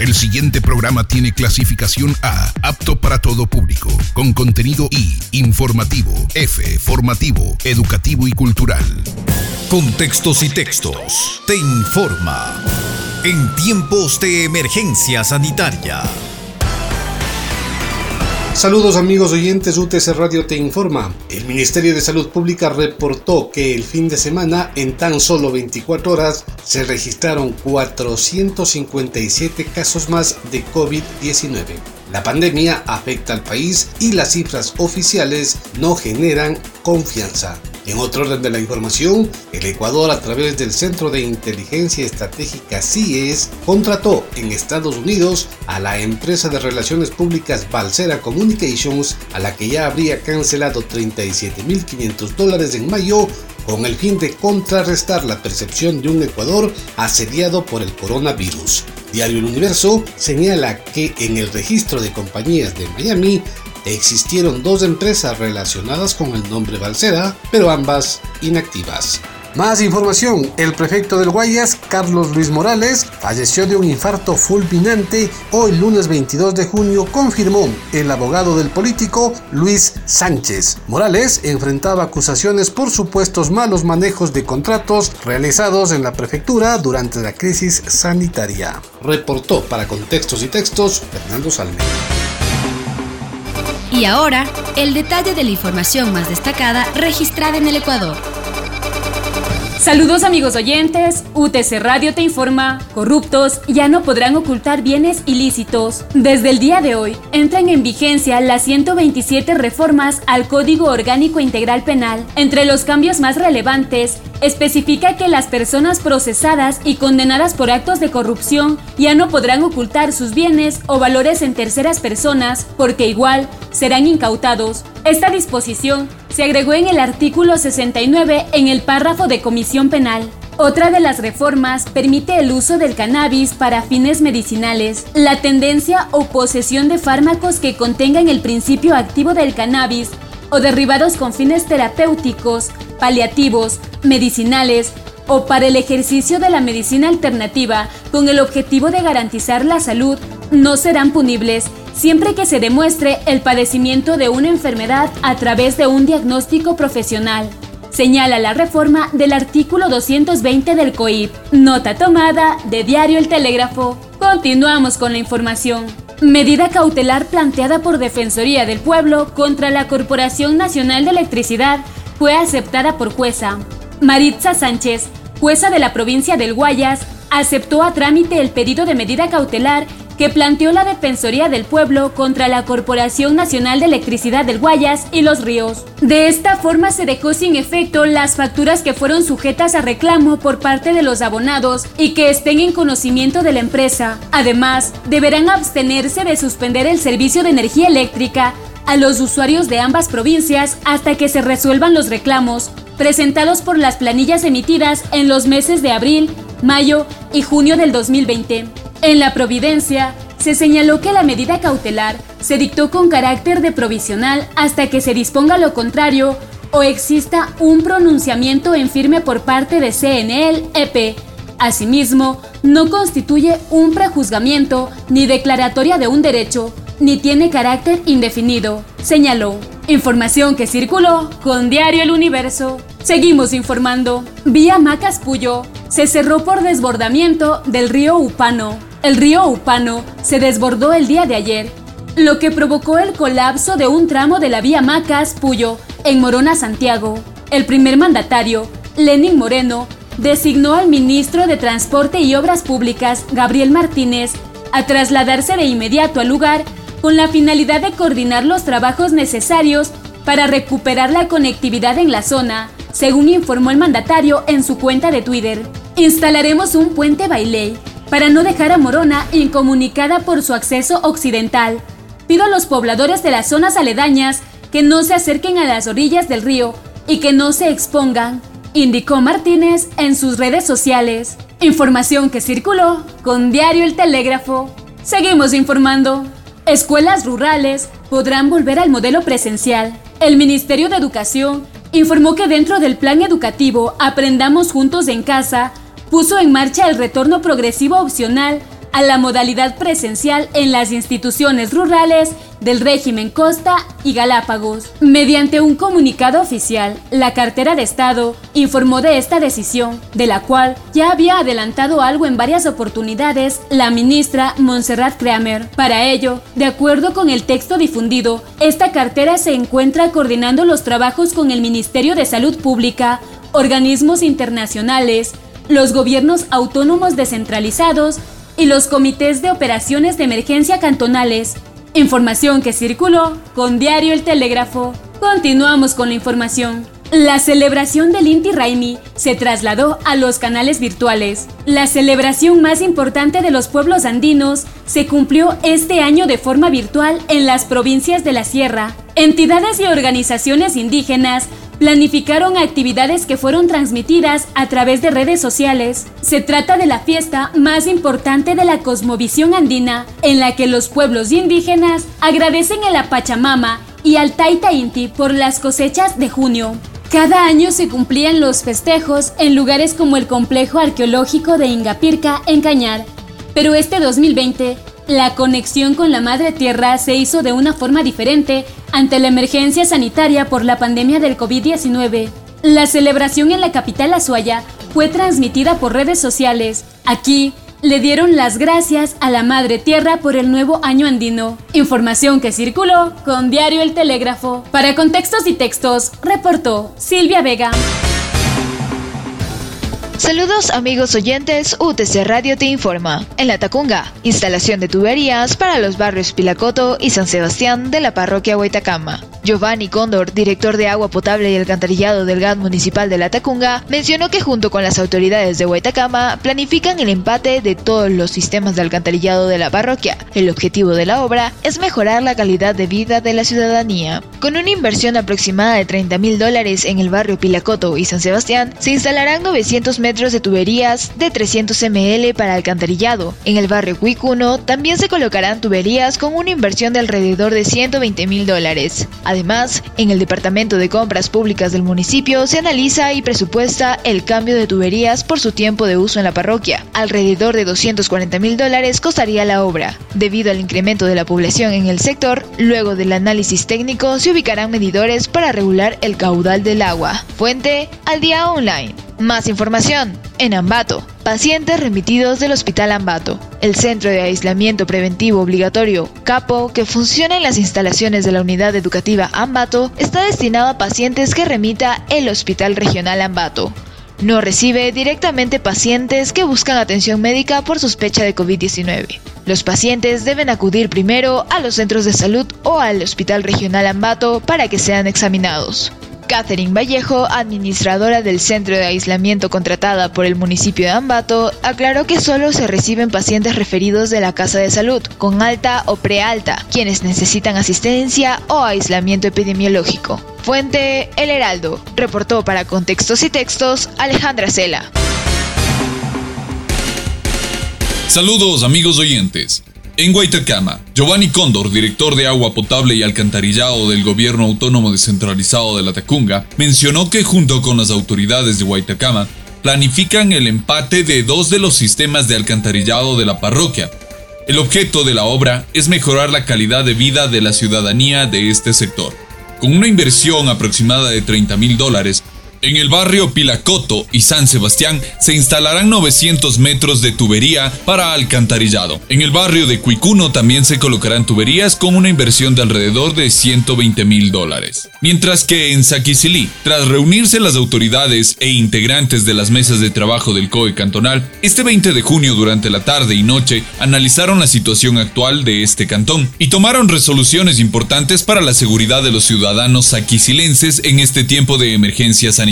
El siguiente programa tiene clasificación A, apto para todo público, con contenido I, informativo, F, formativo, educativo y cultural. Contextos y textos. Te informa. En tiempos de emergencia sanitaria. Saludos amigos oyentes, UTC Radio te informa. El Ministerio de Salud Pública reportó que el fin de semana, en tan solo 24 horas, se registraron 457 casos más de COVID-19. La pandemia afecta al país y las cifras oficiales no generan confianza. En otro orden de la información, el Ecuador a través del Centro de Inteligencia Estratégica CIES contrató en Estados Unidos a la empresa de relaciones públicas Balsera Communications, a la que ya habría cancelado 37.500 dólares en mayo con el fin de contrarrestar la percepción de un Ecuador asediado por el coronavirus. Diario El Universo señala que en el registro de compañías de Miami existieron dos empresas relacionadas con el nombre Balsera, pero ambas inactivas. Más información, el prefecto del Guayas, Carlos Luis Morales, falleció de un infarto fulminante hoy lunes 22 de junio, confirmó el abogado del político Luis Sánchez. Morales enfrentaba acusaciones por supuestos malos manejos de contratos realizados en la prefectura durante la crisis sanitaria. Reportó para Contextos y Textos Fernando Salme. Y ahora, el detalle de la información más destacada registrada en el Ecuador. Saludos amigos oyentes, UTC Radio te informa, corruptos ya no podrán ocultar bienes ilícitos. Desde el día de hoy, entran en vigencia las 127 reformas al Código Orgánico Integral Penal. Entre los cambios más relevantes, especifica que las personas procesadas y condenadas por actos de corrupción ya no podrán ocultar sus bienes o valores en terceras personas porque igual serán incautados. Esta disposición se agregó en el artículo 69 en el párrafo de comisión penal. Otra de las reformas permite el uso del cannabis para fines medicinales. La tendencia o posesión de fármacos que contengan el principio activo del cannabis o derivados con fines terapéuticos, paliativos, medicinales o para el ejercicio de la medicina alternativa con el objetivo de garantizar la salud no serán punibles siempre que se demuestre el padecimiento de una enfermedad a través de un diagnóstico profesional. Señala la reforma del artículo 220 del COIP. Nota tomada de Diario El Telégrafo. Continuamos con la información. Medida cautelar planteada por Defensoría del Pueblo contra la Corporación Nacional de Electricidad fue aceptada por jueza. Maritza Sánchez, jueza de la provincia del Guayas, aceptó a trámite el pedido de medida cautelar que planteó la Defensoría del Pueblo contra la Corporación Nacional de Electricidad del Guayas y Los Ríos. De esta forma se dejó sin efecto las facturas que fueron sujetas a reclamo por parte de los abonados y que estén en conocimiento de la empresa. Además, deberán abstenerse de suspender el servicio de energía eléctrica a los usuarios de ambas provincias hasta que se resuelvan los reclamos presentados por las planillas emitidas en los meses de abril, mayo y junio del 2020. En la Providencia, se señaló que la medida cautelar se dictó con carácter de provisional hasta que se disponga lo contrario o exista un pronunciamiento en firme por parte de CNL EP. Asimismo, no constituye un prejuzgamiento ni declaratoria de un derecho, ni tiene carácter indefinido, señaló. Información que circuló con Diario El Universo. Seguimos informando. Vía Macas Puyo se cerró por desbordamiento del río Upano. El río Upano se desbordó el día de ayer, lo que provocó el colapso de un tramo de la vía Macas-Puyo en Morona, Santiago. El primer mandatario, Lenin Moreno, designó al ministro de Transporte y Obras Públicas, Gabriel Martínez, a trasladarse de inmediato al lugar con la finalidad de coordinar los trabajos necesarios para recuperar la conectividad en la zona, según informó el mandatario en su cuenta de Twitter. Instalaremos un puente Bailey para no dejar a Morona incomunicada por su acceso occidental. Pido a los pobladores de las zonas aledañas que no se acerquen a las orillas del río y que no se expongan, indicó Martínez en sus redes sociales. Información que circuló con Diario El Telégrafo. Seguimos informando. Escuelas rurales podrán volver al modelo presencial. El Ministerio de Educación informó que dentro del plan educativo Aprendamos Juntos en Casa puso en marcha el retorno progresivo opcional a la modalidad presencial en las instituciones rurales del régimen Costa y Galápagos. Mediante un comunicado oficial, la cartera de Estado informó de esta decisión, de la cual ya había adelantado algo en varias oportunidades la ministra Montserrat Kramer. Para ello, de acuerdo con el texto difundido, esta cartera se encuentra coordinando los trabajos con el Ministerio de Salud Pública, organismos internacionales, los gobiernos autónomos descentralizados y los comités de operaciones de emergencia cantonales. Información que circuló con Diario El Telégrafo. Continuamos con la información. La celebración del Inti Raimi se trasladó a los canales virtuales. La celebración más importante de los pueblos andinos se cumplió este año de forma virtual en las provincias de la Sierra. Entidades y organizaciones indígenas planificaron actividades que fueron transmitidas a través de redes sociales. Se trata de la fiesta más importante de la cosmovisión andina, en la que los pueblos indígenas agradecen a la Pachamama y al Taita Inti por las cosechas de junio. Cada año se cumplían los festejos en lugares como el complejo arqueológico de Ingapirca en Cañar, pero este 2020 la conexión con la Madre Tierra se hizo de una forma diferente ante la emergencia sanitaria por la pandemia del COVID-19. La celebración en la capital Azuaya fue transmitida por redes sociales. Aquí le dieron las gracias a la Madre Tierra por el nuevo año andino. Información que circuló con Diario El Telégrafo. Para contextos y textos, reportó Silvia Vega. Saludos amigos oyentes, UTC Radio te informa. En la Tacunga, instalación de tuberías para los barrios Pilacoto y San Sebastián de la parroquia Huaytacama. Giovanni Cóndor, director de agua potable y alcantarillado del GAD municipal de La Tacunga, mencionó que junto con las autoridades de Huaytacama planifican el empate de todos los sistemas de alcantarillado de la parroquia. El objetivo de la obra es mejorar la calidad de vida de la ciudadanía. Con una inversión aproximada de 30 mil dólares en el barrio Pilacoto y San Sebastián, se instalarán 900 metros de tuberías de 300 ml para alcantarillado. En el barrio Cuicuno también se colocarán tuberías con una inversión de alrededor de 120 mil dólares. Además, en el Departamento de Compras Públicas del municipio se analiza y presupuesta el cambio de tuberías por su tiempo de uso en la parroquia. Alrededor de 240 mil dólares costaría la obra. Debido al incremento de la población en el sector, luego del análisis técnico se ubicarán medidores para regular el caudal del agua. Fuente al día online. Más información en Ambato. Pacientes remitidos del Hospital Ambato. El Centro de Aislamiento Preventivo Obligatorio, CAPO, que funciona en las instalaciones de la Unidad Educativa Ambato, está destinado a pacientes que remita el Hospital Regional Ambato. No recibe directamente pacientes que buscan atención médica por sospecha de COVID-19. Los pacientes deben acudir primero a los centros de salud o al Hospital Regional Ambato para que sean examinados. Catherine Vallejo, administradora del centro de aislamiento contratada por el municipio de Ambato, aclaró que solo se reciben pacientes referidos de la casa de salud, con alta o prealta, quienes necesitan asistencia o aislamiento epidemiológico. Fuente El Heraldo. Reportó para Contextos y Textos Alejandra Cela. Saludos amigos oyentes. En Guaitacama, Giovanni Cóndor, director de agua potable y alcantarillado del gobierno autónomo descentralizado de la Tacunga, mencionó que junto con las autoridades de Guaitacama planifican el empate de dos de los sistemas de alcantarillado de la parroquia. El objeto de la obra es mejorar la calidad de vida de la ciudadanía de este sector. Con una inversión aproximada de 30 mil dólares, en el barrio Pilacoto y San Sebastián se instalarán 900 metros de tubería para alcantarillado. En el barrio de Cuicuno también se colocarán tuberías con una inversión de alrededor de 120 mil dólares. Mientras que en Saquisilí, tras reunirse las autoridades e integrantes de las mesas de trabajo del COE cantonal, este 20 de junio durante la tarde y noche analizaron la situación actual de este cantón y tomaron resoluciones importantes para la seguridad de los ciudadanos saquisilenses en este tiempo de emergencia sanitaria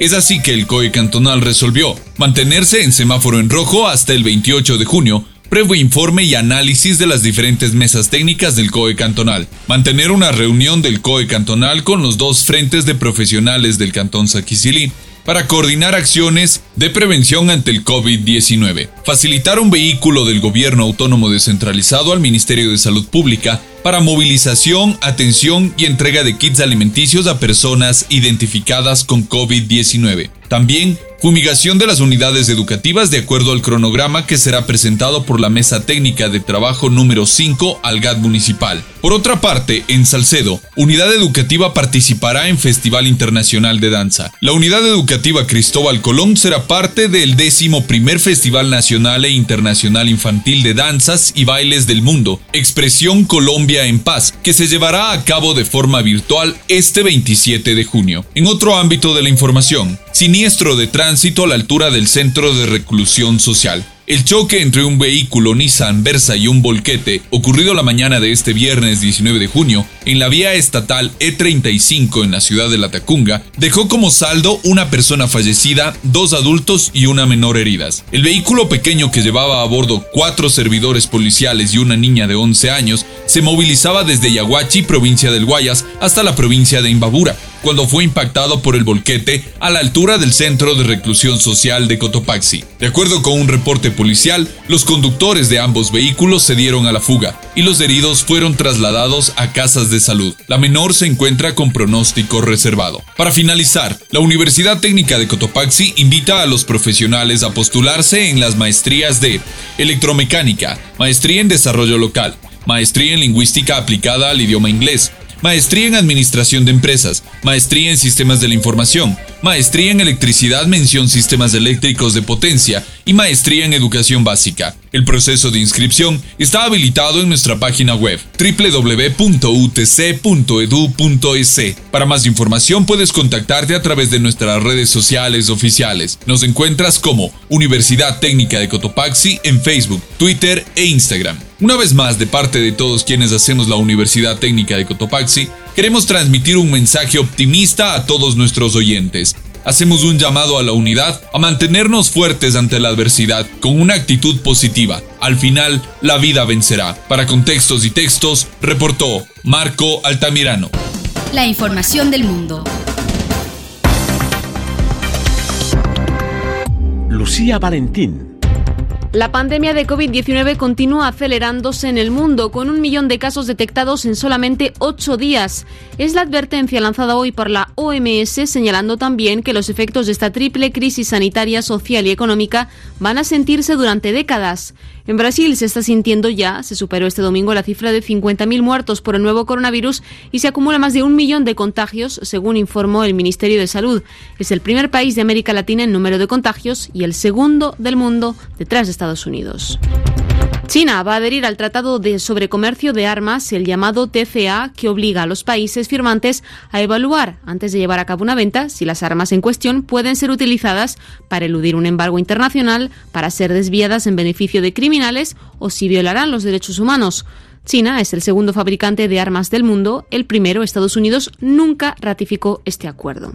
es así que el COE cantonal resolvió mantenerse en semáforo en rojo hasta el 28 de junio, previo informe y análisis de las diferentes mesas técnicas del COE cantonal, mantener una reunión del COE cantonal con los dos frentes de profesionales del cantón Saquisilí, para coordinar acciones de prevención ante el COVID-19, facilitar un vehículo del gobierno autónomo descentralizado al Ministerio de Salud Pública para movilización, atención y entrega de kits alimenticios a personas identificadas con COVID-19. También fumigación de las unidades educativas de acuerdo al cronograma que será presentado por la Mesa Técnica de Trabajo número 5 al GAT municipal. Por otra parte, en Salcedo, Unidad Educativa participará en Festival Internacional de Danza. La Unidad Educativa Cristóbal Colón será parte del décimo primer Festival Nacional e Internacional Infantil de Danzas y Bailes del Mundo, Expresión Colombia en Paz, que se llevará a cabo de forma virtual este 27 de junio. En otro ámbito de la información, siniestro de tránsito a la altura del Centro de Reclusión Social. El choque entre un vehículo Nissan Versa y un volquete, ocurrido la mañana de este viernes 19 de junio en la vía estatal E35 en la ciudad de La Tacunga, dejó como saldo una persona fallecida, dos adultos y una menor heridas. El vehículo pequeño que llevaba a bordo cuatro servidores policiales y una niña de 11 años se movilizaba desde Yaguachi, provincia del Guayas, hasta la provincia de Imbabura cuando fue impactado por el volquete a la altura del centro de reclusión social de Cotopaxi. De acuerdo con un reporte policial, los conductores de ambos vehículos se dieron a la fuga y los heridos fueron trasladados a casas de salud. La menor se encuentra con pronóstico reservado. Para finalizar, la Universidad Técnica de Cotopaxi invita a los profesionales a postularse en las maestrías de electromecánica, maestría en desarrollo local, maestría en lingüística aplicada al idioma inglés, maestría en Administración de Empresas, maestría en Sistemas de la Información, maestría en Electricidad mención Sistemas Eléctricos de Potencia y maestría en Educación Básica. El proceso de inscripción está habilitado en nuestra página web www.utc.edu.es. Para más información puedes contactarte a través de nuestras redes sociales oficiales. Nos encuentras como Universidad Técnica de Cotopaxi en Facebook, Twitter e Instagram. Una vez más, de parte de todos quienes hacemos la Universidad Técnica de Cotopaxi, queremos transmitir un mensaje optimista a todos nuestros oyentes. Hacemos un llamado a la unidad, a mantenernos fuertes ante la adversidad, con una actitud positiva. Al final, la vida vencerá. Para contextos y textos, reportó Marco Altamirano. La información del mundo. Lucía Valentín la pandemia de COVID-19 continúa acelerándose en el mundo, con un millón de casos detectados en solamente ocho días. Es la advertencia lanzada hoy por la OMS, señalando también que los efectos de esta triple crisis sanitaria, social y económica van a sentirse durante décadas. En Brasil se está sintiendo ya, se superó este domingo la cifra de 50.000 muertos por el nuevo coronavirus y se acumula más de un millón de contagios, según informó el Ministerio de Salud. Es el primer país de América Latina en número de contagios y el segundo del mundo detrás de Estados China va a adherir al Tratado de Sobrecomercio de Armas, el llamado TCA, que obliga a los países firmantes a evaluar, antes de llevar a cabo una venta, si las armas en cuestión pueden ser utilizadas para eludir un embargo internacional, para ser desviadas en beneficio de criminales o si violarán los derechos humanos. China es el segundo fabricante de armas del mundo, el primero, Estados Unidos, nunca ratificó este acuerdo.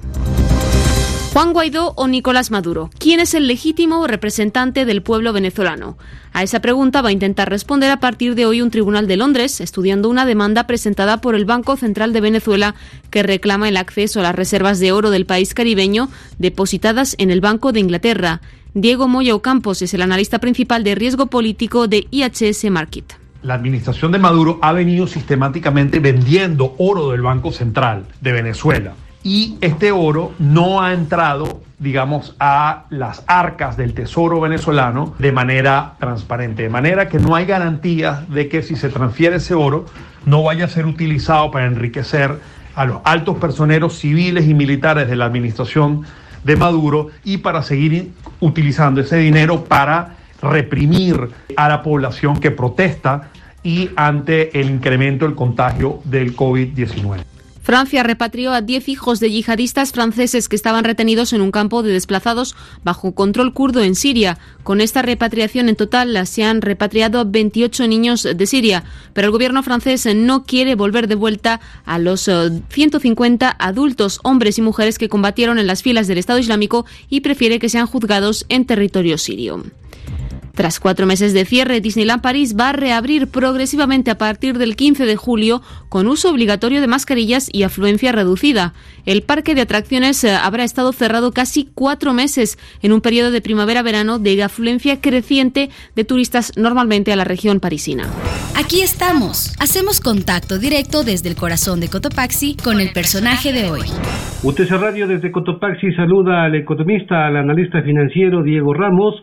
Juan Guaidó o Nicolás Maduro, ¿quién es el legítimo representante del pueblo venezolano? A esa pregunta va a intentar responder a partir de hoy un tribunal de Londres, estudiando una demanda presentada por el Banco Central de Venezuela que reclama el acceso a las reservas de oro del país caribeño depositadas en el Banco de Inglaterra. Diego Moya Campos es el analista principal de riesgo político de IHS Market la administración de Maduro ha venido sistemáticamente vendiendo oro del Banco Central de Venezuela y este oro no ha entrado digamos, a las arcas del Tesoro venezolano de manera transparente, de manera que no hay garantías de que si se transfiere ese oro no vaya a ser utilizado para enriquecer a los altos personeros civiles y militares de la administración de Maduro y para seguir utilizando ese dinero para reprimir a la población que protesta y ante el incremento del contagio del COVID-19. Francia repatrió a 10 hijos de yihadistas franceses que estaban retenidos en un campo de desplazados bajo control kurdo en Siria. Con esta repatriación en total se han repatriado 28 niños de Siria, pero el gobierno francés no quiere volver de vuelta a los 150 eh, adultos, hombres y mujeres que combatieron en las filas del Estado Islámico y prefiere que sean juzgados en territorio sirio. Tras cuatro meses de cierre, Disneyland París va a reabrir progresivamente a partir del 15 de julio con uso obligatorio de mascarillas y afluencia reducida. El parque de atracciones eh, habrá estado cerrado casi cuatro meses en un periodo de primavera-verano de afluencia creciente de turistas normalmente a la región parisina. Aquí estamos. Hacemos contacto directo desde el corazón de Cotopaxi con el personaje de hoy. UTC Radio desde Cotopaxi saluda al economista, al analista financiero Diego Ramos.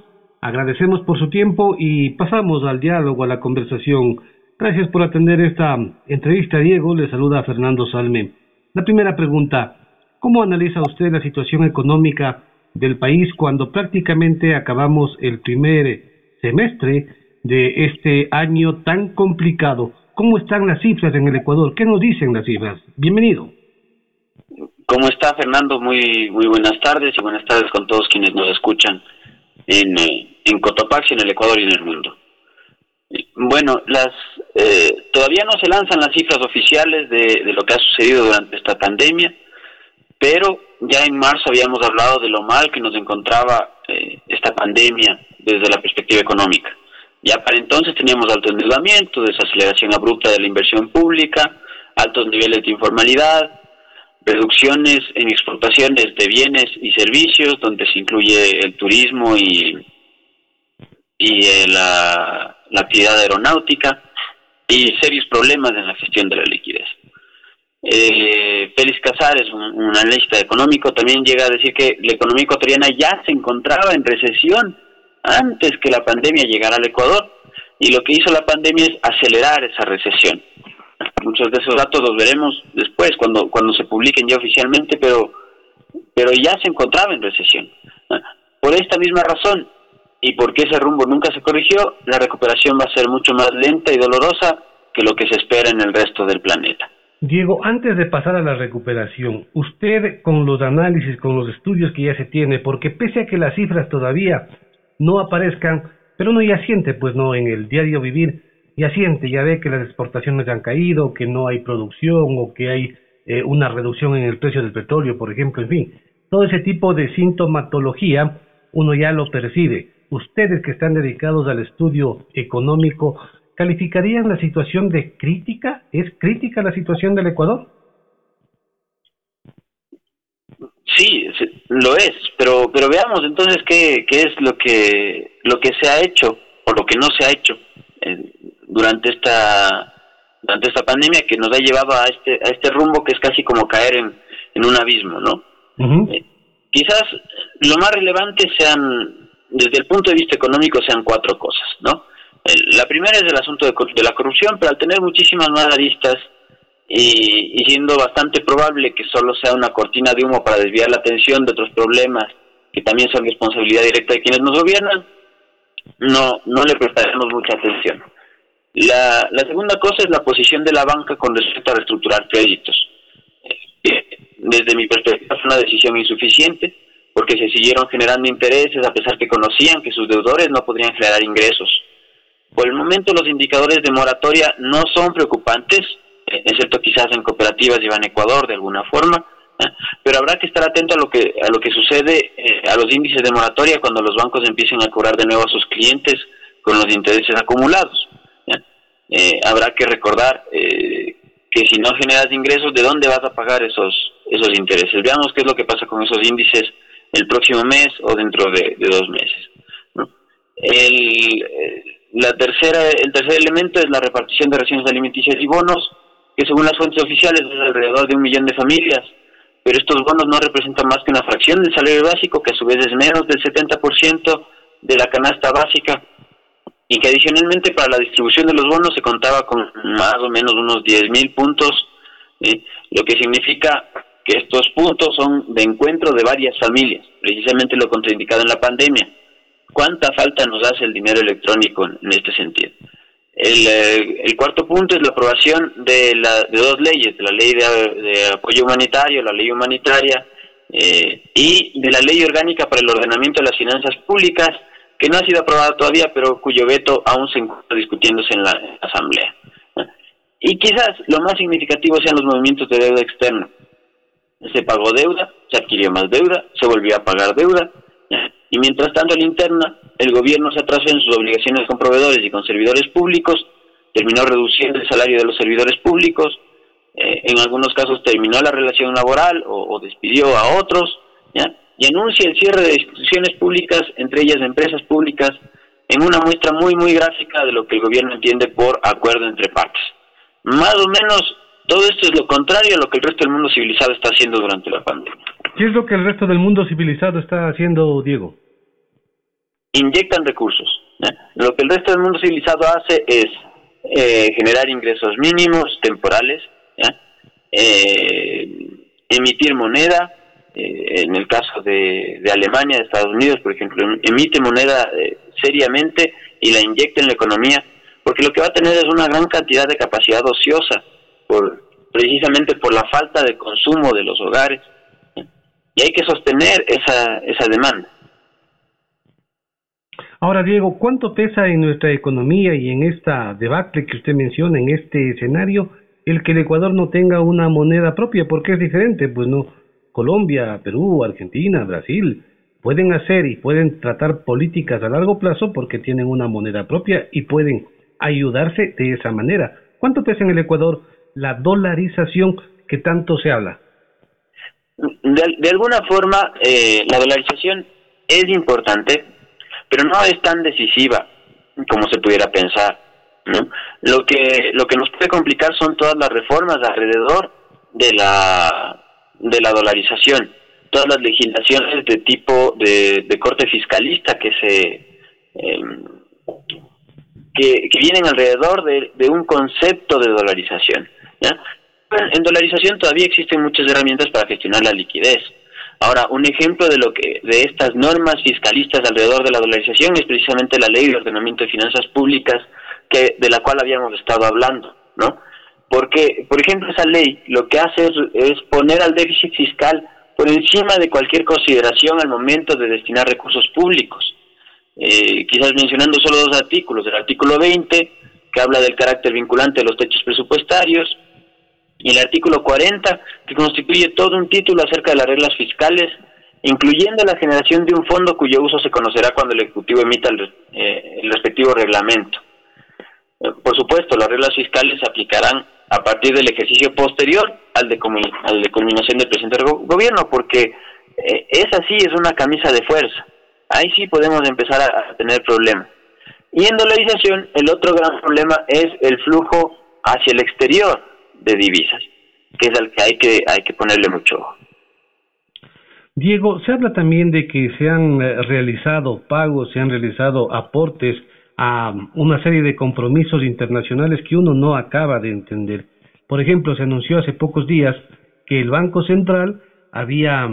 Agradecemos por su tiempo y pasamos al diálogo, a la conversación. Gracias por atender esta entrevista, Diego. Le saluda Fernando Salme. La primera pregunta, ¿cómo analiza usted la situación económica del país cuando prácticamente acabamos el primer semestre de este año tan complicado? ¿Cómo están las cifras en el Ecuador? ¿Qué nos dicen las cifras? Bienvenido. ¿Cómo está Fernando? Muy muy buenas tardes y buenas tardes con todos quienes nos escuchan en, eh, en Cotopaxi, en el Ecuador y en el mundo. Bueno, las eh, todavía no se lanzan las cifras oficiales de, de, lo que ha sucedido durante esta pandemia, pero ya en marzo habíamos hablado de lo mal que nos encontraba eh, esta pandemia desde la perspectiva económica. Ya para entonces teníamos alto endeudamiento, desaceleración abrupta de la inversión pública, altos niveles de informalidad, reducciones en exportaciones de bienes y servicios, donde se incluye el turismo y, y eh, la, actividad aeronáutica, y serios problemas en la gestión de la liquidez. Eh, Félix Casares, un, un, analista económico, también llega a decir que la economía ecuatoriana ya se encontraba en recesión antes que la pandemia llegara al Ecuador, y lo que hizo la pandemia es acelerar esa recesión. Muchos de esos datos los veremos después, cuando, cuando se publiquen ya oficialmente, pero, pero ya se encontraba en recesión. Por esta misma razón, y porque ese rumbo nunca se corrigió, la recuperación va a ser mucho más lenta y dolorosa que lo que se espera en el resto del planeta. Diego, antes de pasar a la recuperación, usted con los análisis, con los estudios que ya se tiene, porque pese a que las cifras todavía no aparezcan, pero uno ya siente, pues no, en el diario vivir, ya siente, ya ve que las exportaciones han caído, que no hay producción o que hay eh, una reducción en el precio del petróleo, por ejemplo, en fin, todo ese tipo de sintomatología uno ya lo percibe. Ustedes que están dedicados al estudio económico, ¿calificarían la situación de crítica? ¿Es crítica la situación del Ecuador? Sí, lo es, pero pero veamos entonces qué, qué es lo que lo que se ha hecho o lo que no se ha hecho durante esta durante esta pandemia que nos ha llevado a este a este rumbo que es casi como caer en, en un abismo, ¿no? eh, quizás lo más relevante sean desde el punto de vista económico sean cuatro cosas, ¿no? la primera es el asunto de, la corrupción, pero al tener muchísimas más aristas y, y siendo bastante probable que solo sea una cortina de humo para desviar la atención de otros problemas que también son responsabilidad directa de quienes nos gobiernan, no, no le prestaremos mucha atención. La, la segunda cosa es la posición de la banca con respecto a reestructurar créditos. Desde mi perspectiva es una decisión insuficiente porque se siguieron generando intereses a pesar que conocían que sus deudores no podrían generar ingresos. Por el momento los indicadores de moratoria no son preocupantes, excepto quizás en cooperativas y Ecuador de alguna forma, pero habrá que estar atento a lo que a lo que sucede eh, a los índices de moratoria cuando los bancos empiecen a cobrar de nuevo a sus clientes con los intereses acumulados. Eh, habrá que recordar eh, que si no generas ingresos, ¿de dónde vas a pagar esos esos intereses? Veamos qué es lo que pasa con esos índices el próximo mes o dentro de, dos meses. El, eh, la tercera, el tercer elemento es la repartición de raciones alimenticias y bonos, que según las fuentes oficiales es alrededor de un millón de familias, pero estos bonos no representan más que una fracción del salario básico, que a su vez es menos del 70% de la canasta básica, y que adicionalmente para la distribución de los bonos se contaba con más o menos unos 10 mil puntos, lo que significa que estos puntos son de encuentro de varias familias, precisamente lo contraindicado en la pandemia. ¿Cuánta falta nos hace el dinero electrónico en, este sentido? El, eh, cuarto punto es la aprobación de, dos leyes, de la ley de, apoyo humanitario, la ley humanitaria, eh, y de la ley orgánica para el ordenamiento de las finanzas públicas, que no ha sido aprobada todavía, pero cuyo veto aún se encuentra discutiéndose en la Asamblea. Y quizás lo más significativo sean los movimientos de deuda externa. Se pagó deuda, se adquirió más deuda, se volvió a pagar deuda, Y mientras tanto, en la interna, el gobierno se atrasó en sus obligaciones con proveedores y con servidores públicos, terminó reduciendo el salario de los servidores públicos, eh, en algunos casos terminó la relación laboral o, despidió a otros, y anuncia el cierre de instituciones públicas, entre ellas empresas públicas, en una muestra muy, muy gráfica de lo que el gobierno entiende por acuerdo entre partes. Más o menos todo esto es lo contrario a lo que el resto del mundo civilizado está haciendo durante la pandemia. ¿Qué es lo que el resto del mundo civilizado está haciendo, Diego? Inyectan recursos. Lo que el resto del mundo civilizado hace es eh, generar ingresos mínimos temporales, eh, emitir moneda, eh, en el caso de, de, Alemania, de Estados Unidos, por ejemplo, emite moneda seriamente y la inyecta en la economía, porque lo que va a tener es una gran cantidad de capacidad ociosa, por, precisamente por la falta de consumo de los hogares, y hay que sostener esa, esa demanda. Ahora, Diego, ¿cuánto pesa en nuestra economía y en esta debate que usted menciona, en este escenario, el que el Ecuador no tenga una moneda propia? Porque es diferente, pues no. Colombia, Perú, Argentina, Brasil pueden hacer y pueden tratar políticas a largo plazo porque tienen una moneda propia y pueden ayudarse de esa manera. ¿Cuánto pesa en el Ecuador la dolarización que tanto se habla? De, alguna forma, eh, la dolarización es importante, pero no es tan decisiva como se pudiera pensar. ¿no? Lo que lo que nos puede complicar son todas las reformas alrededor de la de la dolarización, todas las legislaciones de tipo de, corte fiscalista que se em, que, vienen alrededor de, de, un concepto de dolarización. ¿Ya? En dolarización todavía existen muchas herramientas para gestionar la liquidez. Ahora, un ejemplo de lo que de estas normas fiscalistas alrededor de la dolarización es precisamente la Ley de Ordenamiento de Finanzas Públicas que de la cual habíamos estado hablando, ¿no? Porque, por ejemplo, esa ley lo que hace es, poner al déficit fiscal por encima de cualquier consideración al momento de destinar recursos públicos. Eh, quizás mencionando solo dos artículos, el artículo 20, que habla del carácter vinculante de los techos presupuestarios, y el artículo 40, que constituye todo un título acerca de las reglas fiscales, incluyendo la generación de un fondo cuyo uso se conocerá cuando el Ejecutivo emita el, eh, respectivo reglamento. Eh, por supuesto, las reglas fiscales se aplicarán a partir del ejercicio posterior al de, al de culminación del presente gobierno, porque eh, esa sí es una camisa de fuerza. Ahí sí podemos empezar a, a tener problemas. Y en dolarización, el otro gran problema es el flujo hacia el exterior de divisas, que es al que hay que, hay que ponerle mucho ojo. Diego, se habla también de que se han eh, realizado pagos, se han realizado aportes a una serie de compromisos internacionales que uno no acaba de entender. Por ejemplo, se anunció hace pocos días que el Banco Central había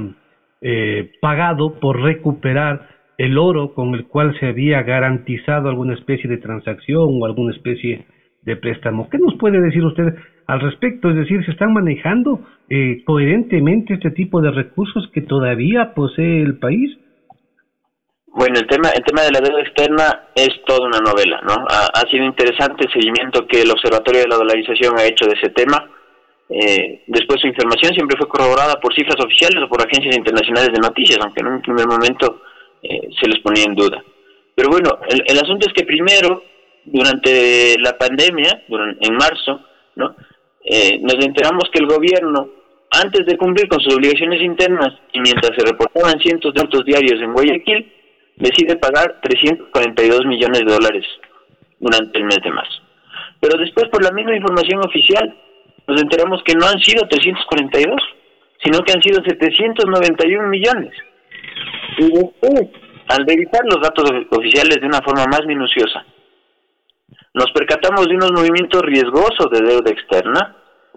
eh, pagado por recuperar el oro con el cual se había garantizado alguna especie de transacción o alguna especie de préstamo. ¿Qué nos puede decir usted al respecto? Es decir, ¿se están manejando eh, coherentemente este tipo de recursos que todavía posee el país? Bueno, el tema, el tema de la deuda externa es toda una novela, ¿no? Ha, sido interesante el seguimiento que el Observatorio de la Dolarización ha hecho de ese tema. Eh, después su información siempre fue corroborada por cifras oficiales o por agencias internacionales de noticias, aunque en un primer momento eh, se les ponía en duda. Pero bueno, el, el asunto es que primero, durante la pandemia, en marzo, ¿no? Eh, nos enteramos que el gobierno, antes de cumplir con sus obligaciones internas y mientras se reportaban cientos de autos diarios en Guayaquil, decide pagar 342 millones de dólares durante el mes de marzo. Pero después, por la misma información oficial, nos enteramos que no han sido 342, sino que han sido 791 millones. Y después, al revisar los datos oficiales de una forma más minuciosa, nos percatamos de unos movimientos riesgosos de deuda externa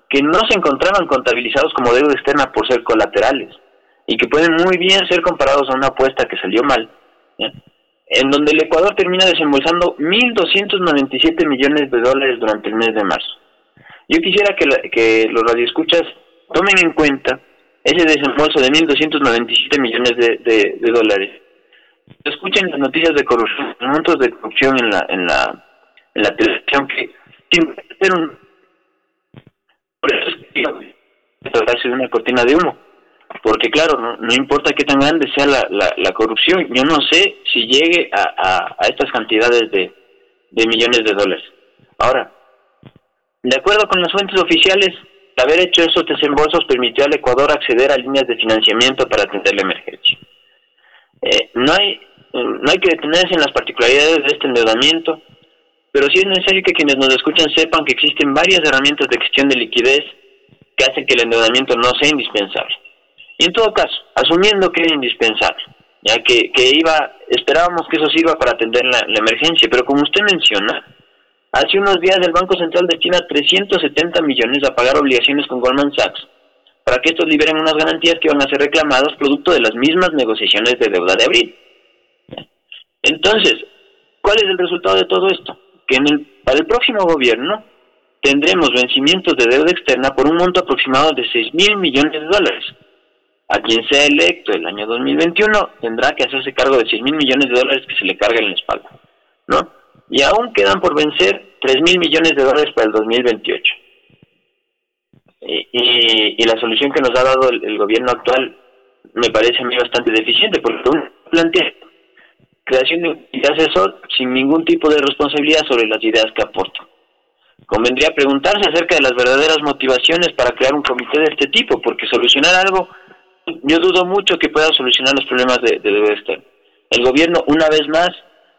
que no se encontraban contabilizados como deuda externa por ser colaterales y que pueden muy bien ser comparados a una apuesta que salió mal, en donde el Ecuador termina desembolsando 1.297 millones de dólares durante el mes de marzo. Yo quisiera que, que los radioescuchas tomen en cuenta ese desembolso de 1.297 millones de, de, dólares. Escuchen las noticias de corrupción, montos de corrupción en la, en la en la televisión que siempre un por eso es que ha sido una cortina de humo, por porque claro, no, importa qué tan grande sea la, la, corrupción, yo no sé si llegue a, a, estas cantidades de, de millones de dólares. Ahora, de acuerdo con las fuentes oficiales, haber hecho esos desembolsos permitió al Ecuador acceder a líneas de financiamiento para atender la emergencia. Eh, no hay no hay que detenerse en las particularidades de este endeudamiento, pero sí es necesario que quienes nos escuchan sepan que existen varias herramientas de gestión de liquidez que hacen que el endeudamiento no sea indispensable. Y en todo caso, asumiendo que es indispensable, ya que, que iba, esperábamos que eso sirva para atender la, emergencia, pero como usted menciona, hace unos días el Banco Central destina 370 millones a pagar obligaciones con Goldman Sachs para que estos liberen unas garantías que van a ser reclamadas producto de las mismas negociaciones de deuda de abril. Entonces, ¿cuál es el resultado de todo esto? Que en el, para el próximo gobierno tendremos vencimientos de deuda externa por un monto aproximado de 6 mil millones de dólares. A quien sea electo el año 2021 tendrá que hacerse cargo de 6 mil millones de dólares que se le cargan en la espalda. ¿no? Y aún quedan por vencer 3 mil millones de dólares para el 2028. Y, y, la solución que nos ha dado el, gobierno actual me parece a mí bastante deficiente, porque uno plantea creación de un asesor sin ningún tipo de responsabilidad sobre las ideas que aporta. Convendría preguntarse acerca de las verdaderas motivaciones para crear un comité de este tipo, porque solucionar algo, yo dudo mucho que pueda solucionar los problemas de, deuda externa. El gobierno, una vez más,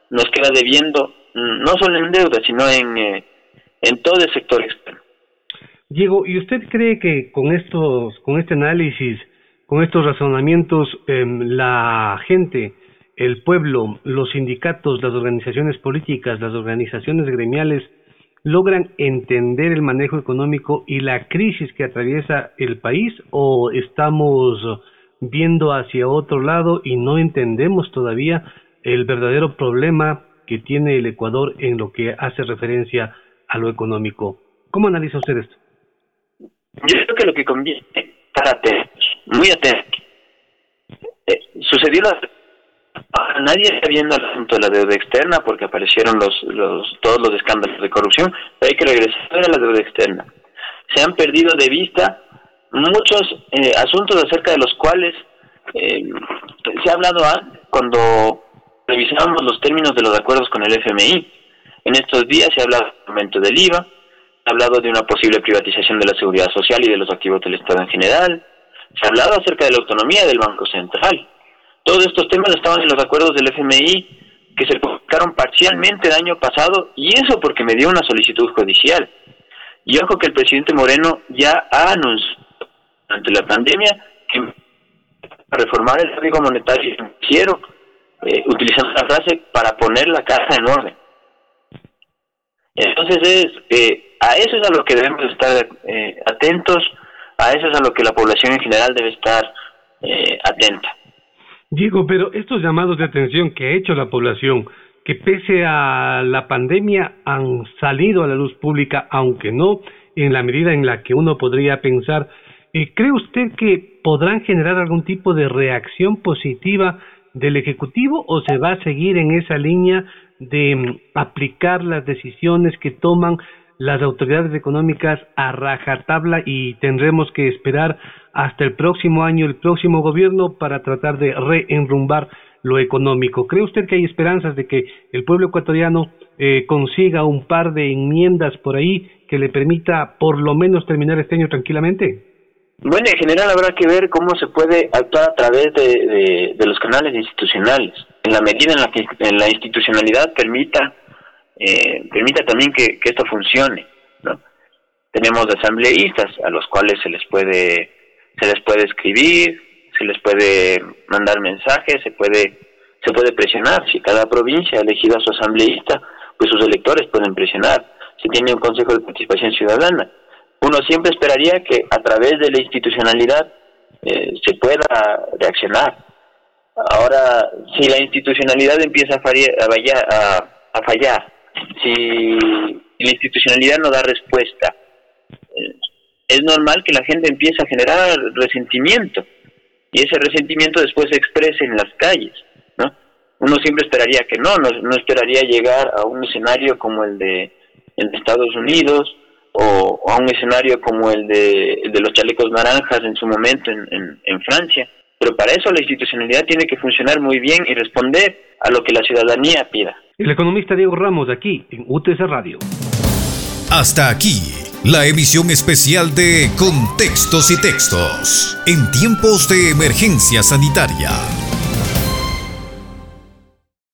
nos queda debiendo, mm, no solo en deuda, sino en, eh, en todo el sector externo. Diego, ¿y usted cree que con estos, con este análisis, con estos razonamientos, em, la gente el pueblo, los sindicatos, las organizaciones políticas, las organizaciones gremiales logran entender el manejo económico y la crisis que atraviesa el país o estamos viendo hacia otro lado y no entendemos todavía el verdadero problema que tiene el Ecuador en lo que hace referencia a lo económico. ¿Cómo analiza usted esto? Yo creo que lo que conviene estar atentos, muy atentos. Eh, sucedió la nadie está viendo el asunto de la deuda externa porque aparecieron los, los, todos los escándalos de corrupción, pero hay que regresar a la deuda externa. Se han perdido de vista muchos eh, asuntos acerca de los cuales eh, se ha hablado cuando revisábamos los términos de los acuerdos con el FMI. En estos días se ha hablado del aumento del IVA, se ha hablado de una posible privatización de la seguridad social y de los activos del Estado en general, se ha hablado acerca de la autonomía del Banco Central todos estos temas estaban en los acuerdos del FMI que se publicaron parcialmente el año pasado y eso porque me dio una solicitud judicial. Y ojo que el presidente Moreno ya ha anunciado ante la pandemia que reformar el código monetario financiero eh, utilizando la frase para poner la casa en orden. Entonces es eh, a eso es a lo que debemos estar eh, atentos, a eso es a lo que la población en general debe estar atenta. Diego, pero estos llamados de atención que ha hecho la población, que pese a la pandemia han salido a la luz pública, aunque no en la medida en la que uno podría pensar, eh, ¿cree usted que podrán generar algún tipo de reacción positiva del Ejecutivo o se va a seguir en esa línea de mm, aplicar las decisiones que toman las autoridades económicas a rajatabla y tendremos que esperar hasta el próximo año, el próximo gobierno, para tratar de reenrumbar lo económico. ¿Cree usted que hay esperanzas de que el pueblo ecuatoriano eh, consiga un par de enmiendas por ahí que le permita por lo menos terminar este año tranquilamente? Bueno, en general habrá que ver cómo se puede actuar a través de, los canales institucionales, en la medida en la que en la institucionalidad permita eh, permita también que, esto funcione. ¿no? Tenemos asambleístas a los cuales se les puede se les puede escribir, se les puede mandar mensajes, se puede se puede presionar. Si cada provincia ha elegido a su asambleísta, pues sus electores pueden presionar. Si tiene un consejo de participación ciudadana, uno siempre esperaría que a través de la institucionalidad eh, se pueda reaccionar. Ahora, si la institucionalidad empieza a, a fallar si la institucionalidad no da respuesta, eh, es normal que la gente empiece a generar resentimiento y ese resentimiento después se exprese en las calles, ¿no? Uno siempre esperaría que no, no, esperaría llegar a un escenario como el de en Estados Unidos o, a un escenario como el de, los chalecos naranjas en su momento en, en Francia. Pero para eso la institucionalidad tiene que funcionar muy bien y responder a lo que la ciudadanía pida. El economista Diego Ramos aquí en UTC Radio. Hasta aquí la emisión especial de Contextos y Textos en tiempos de emergencia sanitaria.